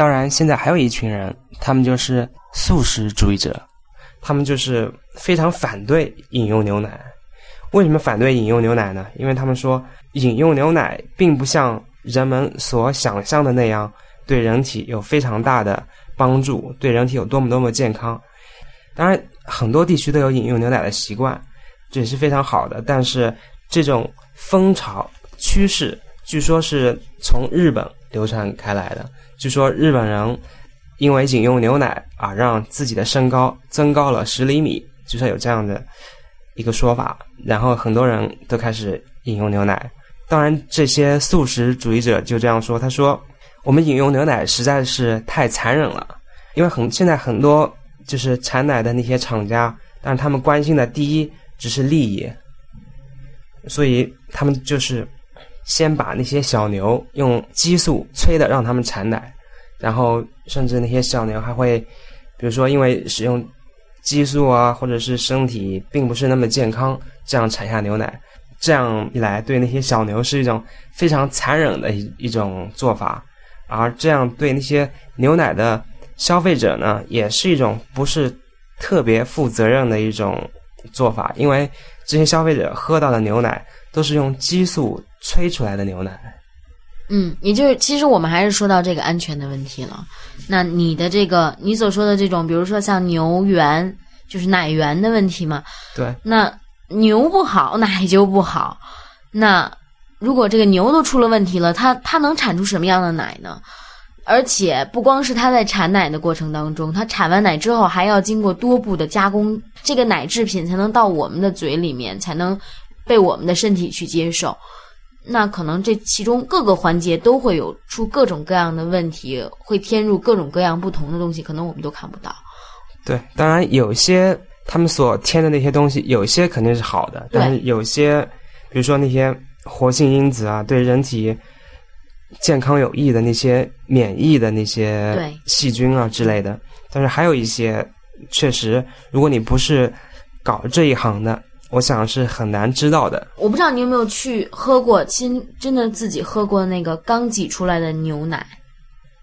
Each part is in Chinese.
当然，现在还有一群人，他们就是素食主义者，他们就是非常反对饮用牛奶。为什么反对饮用牛奶呢？因为他们说，饮用牛奶并不像人们所想象的那样对人体有非常大的帮助，对人体有多么多么健康。当然，很多地区都有饮用牛奶的习惯，这也是非常好的。但是，这种风潮趋势，据说是从日本流传开来的。据说日本人因为饮用牛奶啊，让自己的身高增高了十厘米，据说有这样的一个说法。然后很多人都开始饮用牛奶。当然，这些素食主义者就这样说：“他说，我们饮用牛奶实在是太残忍了，因为很现在很多就是产奶的那些厂家，但是他们关心的第一只是利益，所以他们就是。”先把那些小牛用激素催的让它们产奶，然后甚至那些小牛还会，比如说因为使用激素啊，或者是身体并不是那么健康，这样产下牛奶，这样一来对那些小牛是一种非常残忍的一一种做法，而这样对那些牛奶的消费者呢，也是一种不是特别负责任的一种做法，因为这些消费者喝到的牛奶都是用激素。催出来的牛奶，嗯，也就是其实我们还是说到这个安全的问题了。那你的这个你所说的这种，比如说像牛源，就是奶源的问题嘛？对。那牛不好，奶就不好。那如果这个牛都出了问题了，它它能产出什么样的奶呢？而且不光是它在产奶的过程当中，它产完奶之后还要经过多步的加工，这个奶制品才能到我们的嘴里面，才能被我们的身体去接受。那可能这其中各个环节都会有出各种各样的问题，会添入各种各样不同的东西，可能我们都看不到。对，当然有些他们所添的那些东西，有些肯定是好的，但是有些，比如说那些活性因子啊，对人体健康有益的那些免疫的那些细菌啊之类的，但是还有一些确实，如果你不是搞这一行的。我想是很难知道的。我不知道你有没有去喝过，亲真的自己喝过那个刚挤出来的牛奶。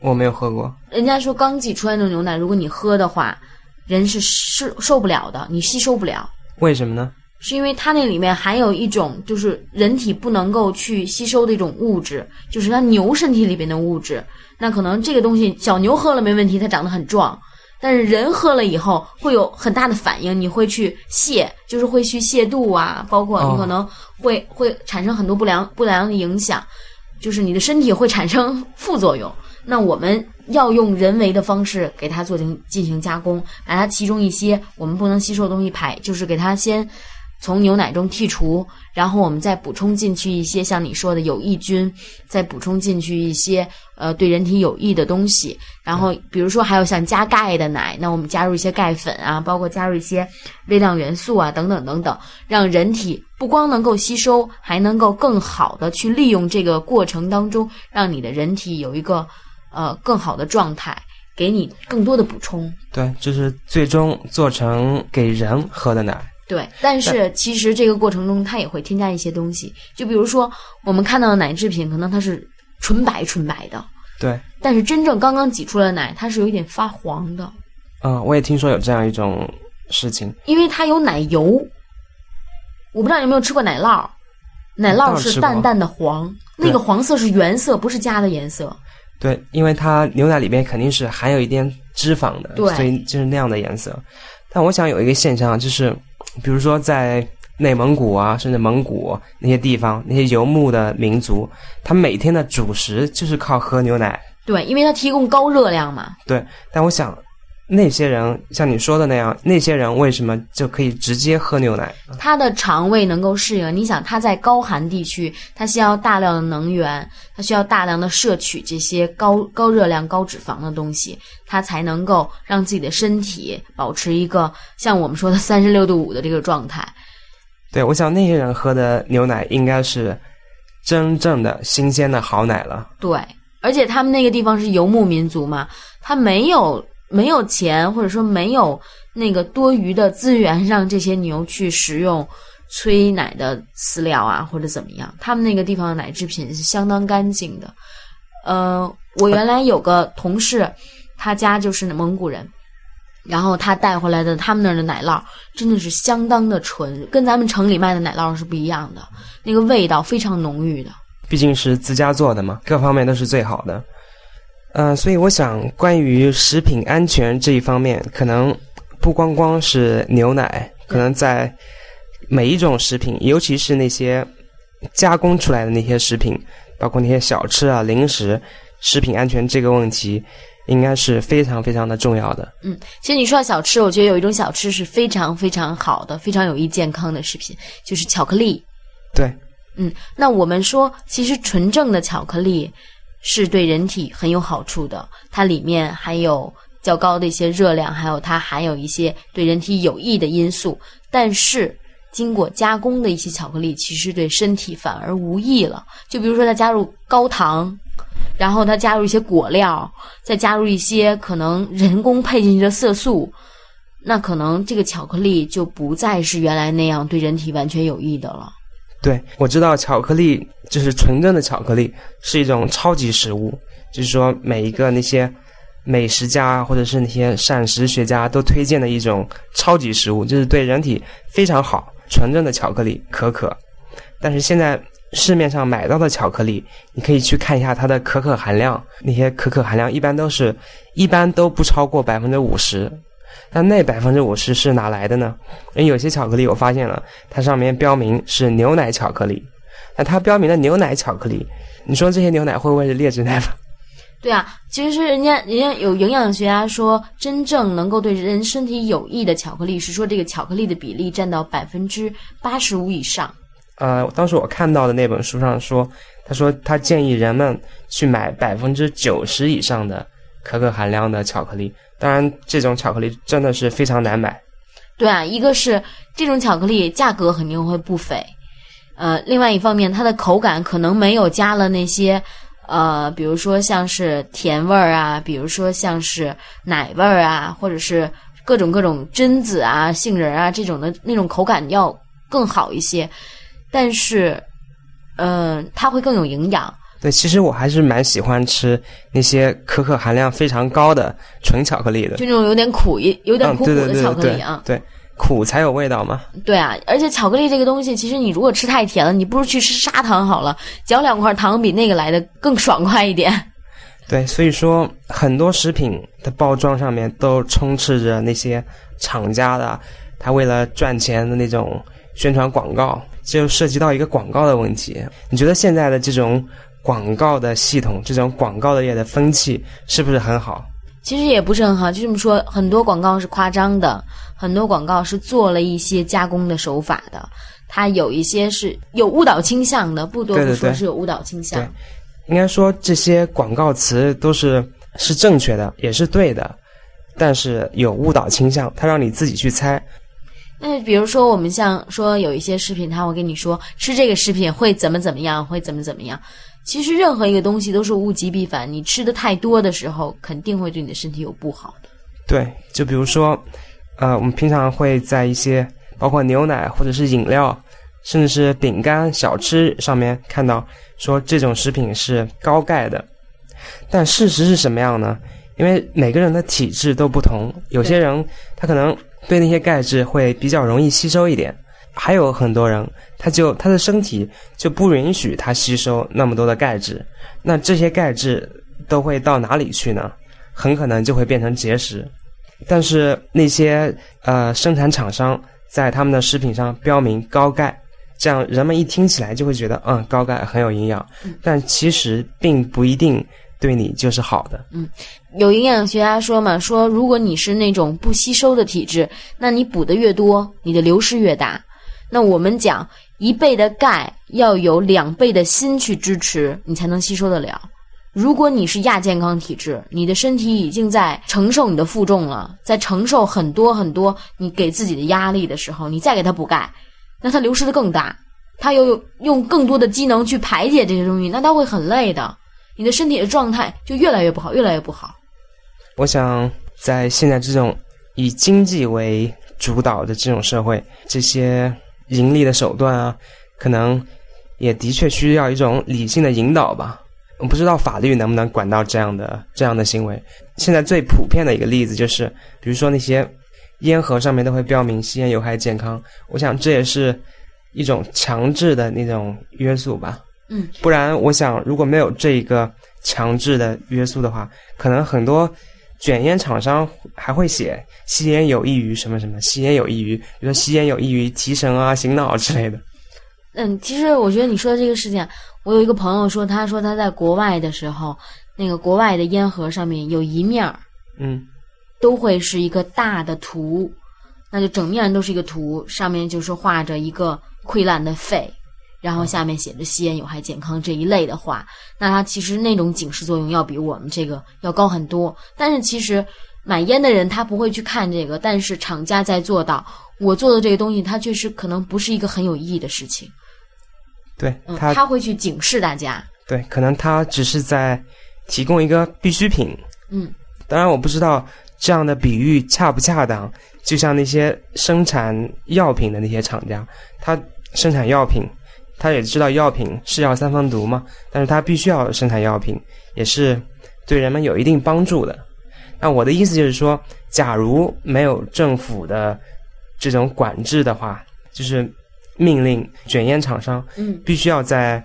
我没有喝过。人家说刚挤出来的牛奶，如果你喝的话，人是受受不了的，你吸收不了。为什么呢？是因为它那里面含有一种就是人体不能够去吸收的一种物质，就是它牛身体里边的物质。那可能这个东西小牛喝了没问题，它长得很壮。但是人喝了以后会有很大的反应，你会去泻，就是会去泻肚啊，包括你可能会会产生很多不良不良的影响，就是你的身体会产生 副作用。那我们要用人为的方式给它做进进行加工，把它其中一些我们不能吸收的东西排，就是给它先。从牛奶中剔除，然后我们再补充进去一些像你说的有益菌，再补充进去一些呃对人体有益的东西。然后比如说还有像加钙的奶，那我们加入一些钙粉啊，包括加入一些微量元素啊等等等等，让人体不光能够吸收，还能够更好的去利用这个过程当中，让你的人体有一个呃更好的状态，给你更多的补充。对，就是最终做成给人喝的奶。对，但是其实这个过程中它也会添加一些东西，就比如说我们看到的奶制品，可能它是纯白纯白的，对，但是真正刚刚挤出来的奶，它是有一点发黄的。嗯，我也听说有这样一种事情，因为它有奶油。我不知道有没有吃过奶酪，奶酪是淡淡的黄，那个黄色是原色，不是加的颜色。对，因为它牛奶里面肯定是含有一点脂肪的，对，所以就是那样的颜色。但我想有一个现象就是。比如说，在内蒙古啊，甚至蒙古那些地方，那些游牧的民族，他每天的主食就是靠喝牛奶。对，因为它提供高热量嘛。对，但我想。那些人像你说的那样，那些人为什么就可以直接喝牛奶？他的肠胃能够适应。你想，他在高寒地区，他需要大量的能源，他需要大量的摄取这些高高热量、高脂肪的东西，他才能够让自己的身体保持一个像我们说的三十六度五的这个状态。对，我想那些人喝的牛奶应该是真正的新鲜的好奶了。对，而且他们那个地方是游牧民族嘛，他没有。没有钱，或者说没有那个多余的资源，让这些牛去食用催奶的饲料啊，或者怎么样？他们那个地方的奶制品是相当干净的，呃，我原来有个同事，他家就是蒙古人，然后他带回来的他们那儿的奶酪真的是相当的纯，跟咱们城里卖的奶酪是不一样的，那个味道非常浓郁的。毕竟是自家做的嘛，各方面都是最好的。嗯、所以我想，关于食品安全这一方面，可能不光光是牛奶，可能在每一种食品，尤其是那些加工出来的那些食品，包括那些小吃啊、零食，食品安全这个问题，应该是非常非常的重要的。嗯，其实你说到小吃，我觉得有一种小吃是非常非常好的，非常有益健康的食品，就是巧克力。对，嗯，那我们说，其实纯正的巧克力是对人体很有好处的，它里面含有较高的一些热量，还有它含有一些对人体有益的因素。但是经过加工的一些巧克力，其实对身体反而无益了。就比如说它加入高糖，然后它加入一些果料，再加入一些可能人工配进去的色素。那可能这个巧克力就不再是原来那样对人体完全有益的了。对，我知道巧克力就是纯正的巧克力是一种超级食物，就是说每一个那些美食家或者是那些膳食学家都推荐的一种超级食物，就是对人体非常好。纯正的巧克力可可，但是现在市面上买到的巧克力，你可以去看一下它的可可含量，那些可可含量一般都是一般都不超过百分之五十。那那百分之五十是哪来的呢？因为有些巧克力我发现了，它上面标明是牛奶巧克力，那它标明的牛奶巧克力，你说这些牛奶会不会是劣质奶粉？对啊，其实是人家人家有营养学家说，真正能够对人身体有益的巧克力，是说这个巧克力的比例占到百分之八十五以上。呃，当时我看到的那本书上说，他说他建议人们去买百分之九十以上的可可含量的巧克力。当然，这种巧克力真的是非常难买。对啊，一个是这种巧克力价格肯定会不菲，呃，另外一方面它的口感可能没有加了那些。呃，比如说像是甜味儿啊，比如说像是奶味儿啊，或者是各种各种榛子啊、杏仁啊这种的那种口感要更好一些，但是，嗯、它会更有营养。对，其实我还是蛮喜欢吃那些可可含量非常高的纯巧克力的，就那种有点苦、一有点嗯，苦苦的巧克力啊。对，苦才有味道嘛。对啊，而且巧克力这个东西，其实你如果吃太甜了，你不如去吃砂糖好了，嚼两块糖比那个来的更爽快一点。对，所以说很多食品的包装上面都充斥着那些厂家的，他为了赚钱的那种宣传广告，这就涉及到一个广告的问题。你觉得现在的这种广告的系统，这种广告的业的风气是不是很好？其实也不是很好，就这么说，很多广告是夸张的，很多广告是做了一些加工的手法的，它有一些是有误导倾向的，不多不说是有误导倾向。对应该说这些广告词都是是正确的，也是对的，但是有误导倾向，它让你自己去猜。那比如说，我们像说有一些视频，他会跟你说吃这个食品会怎么怎么样，会怎么怎么样。其实任何一个东西都是物极必反，你吃的太多的时候，肯定会对你的身体有不好的。对，就比如说，呃，我们平常会在一些包括牛奶或者是饮料，甚至是饼干、小吃上面看到说这种食品是高钙的，但事实是什么样呢？因为每个人的体质都不同，有些人他可能对那些钙质会比较容易吸收一点，还有很多人他就他的身体就不允许他吸收那么多的钙质，那这些钙质都会到哪里去呢？很可能就会变成结石。但是那些呃生产厂商在他们的食品上标明高钙，这样人们一听起来就会觉得嗯高钙很有营养，但其实并不一定对你就是好的。嗯有营养学家说嘛，说如果你是那种不吸收的体质，那你补的越多，你的流失越大。那我们讲一倍的钙要有两倍的锌去支持，你才能吸收得了。如果你是亚健康体质，你的身体已经在承受你的负重了，在承受很多很多你给自己的压力的时候，你再给它补钙，那它流失的更大，它又用更多的机能去排解这些东西，那它会很累的，你的身体的状态就越来越不好，越来越不好。我想在现在这种以经济为主导的这种社会，这些盈利的手段啊，可能也的确需要一种理性的引导吧。我不知道法律能不能管到这样的这样的行为。现在最普遍的一个例子就是，比如说那些烟盒上面都会标明吸烟有害健康，我想这也是一种强制的那种约束吧。嗯，不然我想如果没有这一个强制的约束的话，可能很多卷烟厂商还会写吸烟有益于什么什么，吸烟有益于，比如说吸烟有益于提神啊、醒脑之类的。嗯，其实我觉得你说的这个事情，我有一个朋友说，他说他在国外的时候，那个国外的烟盒上面有一面儿，嗯，都会是一个大的图，那就整面都是一个图，上面就是画着一个溃烂的肺，然后下面写着吸烟有害健康这一类的话，那它其实那种警示作用要比我们这个要高很多。但是其实买烟的人他不会去看这个，但是厂家在做到，我做的这个东西，它确实可能不是一个很有意义的事情。对他，他会去警示大家。对，可能他只是在提供一个必需品。嗯，当然我不知道这样的比喻恰不恰当。就像那些生产药品的那些厂家，他生产药品，他也知道药品是药三分毒嘛，但是他必须要生产药品，也是对人们有一定帮助的。那我的意思就是说，假如没有政府的这种管制的话，就是。命令卷烟厂商，嗯，必须要在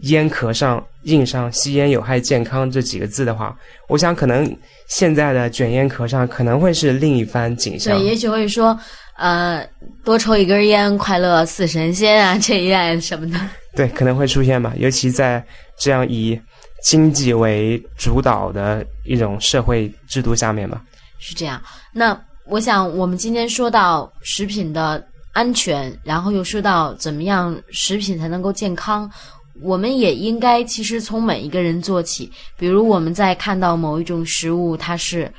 烟壳上印上“吸烟有害健康”这几个字的话，我想可能现在的卷烟壳上可能会是另一番景象。对，也许会说，呃，多抽一根烟，快乐似神仙啊，这一类什么的。对，可能会出现吧，尤其在这样以经济为主导的一种社会制度下面吧。是这样。那我想，我们今天说到食品的。安全，然后又说到怎么样食品才能够健康，我们也应该其实从每一个人做起。比如我们在看到某一种食物它是，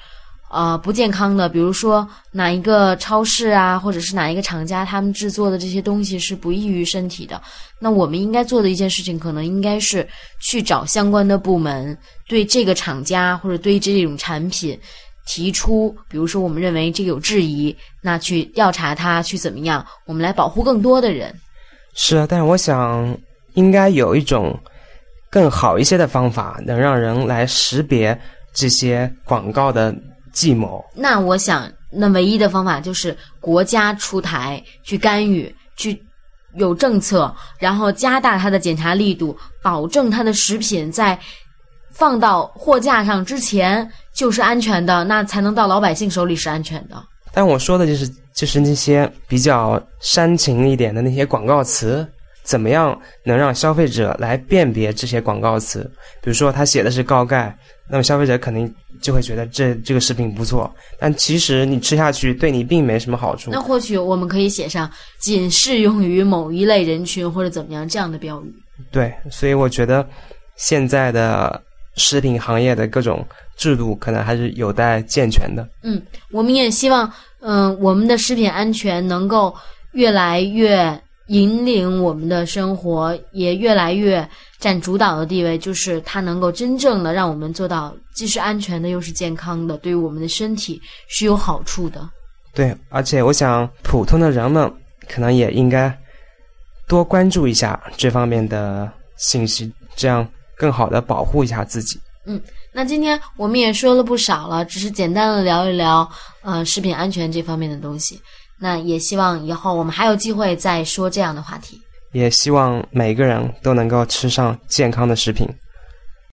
呃不健康的，比如说哪一个超市啊，或者是哪一个厂家他们制作的这些东西是不益于身体的，那我们应该做的一件事情，可能应该是去找相关的部门，对这个厂家或者对这种产品。提出，比如说我们认为这个有质疑，那去调查它，去怎么样？我们来保护更多的人。是啊，但是我想应该有一种更好一些的方法，能让人来识别这些广告的计谋。那我想，那唯一的方法就是国家出台去干预，去有政策，然后加大它的检查力度，保证它的食品在。放到货架上之前就是安全的，那才能到老百姓手里是安全的。但我说的就是就是那些比较煽情一点的那些广告词，怎么样能让消费者来辨别这些广告词？比如说他写的是高钙，那么消费者肯定就会觉得这这个食品不错，但其实你吃下去对你并没什么好处。那或许我们可以写上仅适用于某一类人群或者怎么样这样的标语。对，所以我觉得现在的。食品行业的各种制度可能还是有待健全的。嗯，我们也希望，嗯，我们的食品安全能够越来越引领我们的生活，也越来越占主导的地位。就是它能够真正的让我们做到既是安全的，又是健康的，对于我们的身体是有好处的。对，而且我想，普通的人们可能也应该多关注一下这方面的信息，这样。更好的保护一下自己。嗯，那今天我们也说了不少了，只是简单的聊一聊，呃，食品安全这方面的东西。那也希望以后我们还有机会再说这样的话题。也希望每个人都能够吃上健康的食品。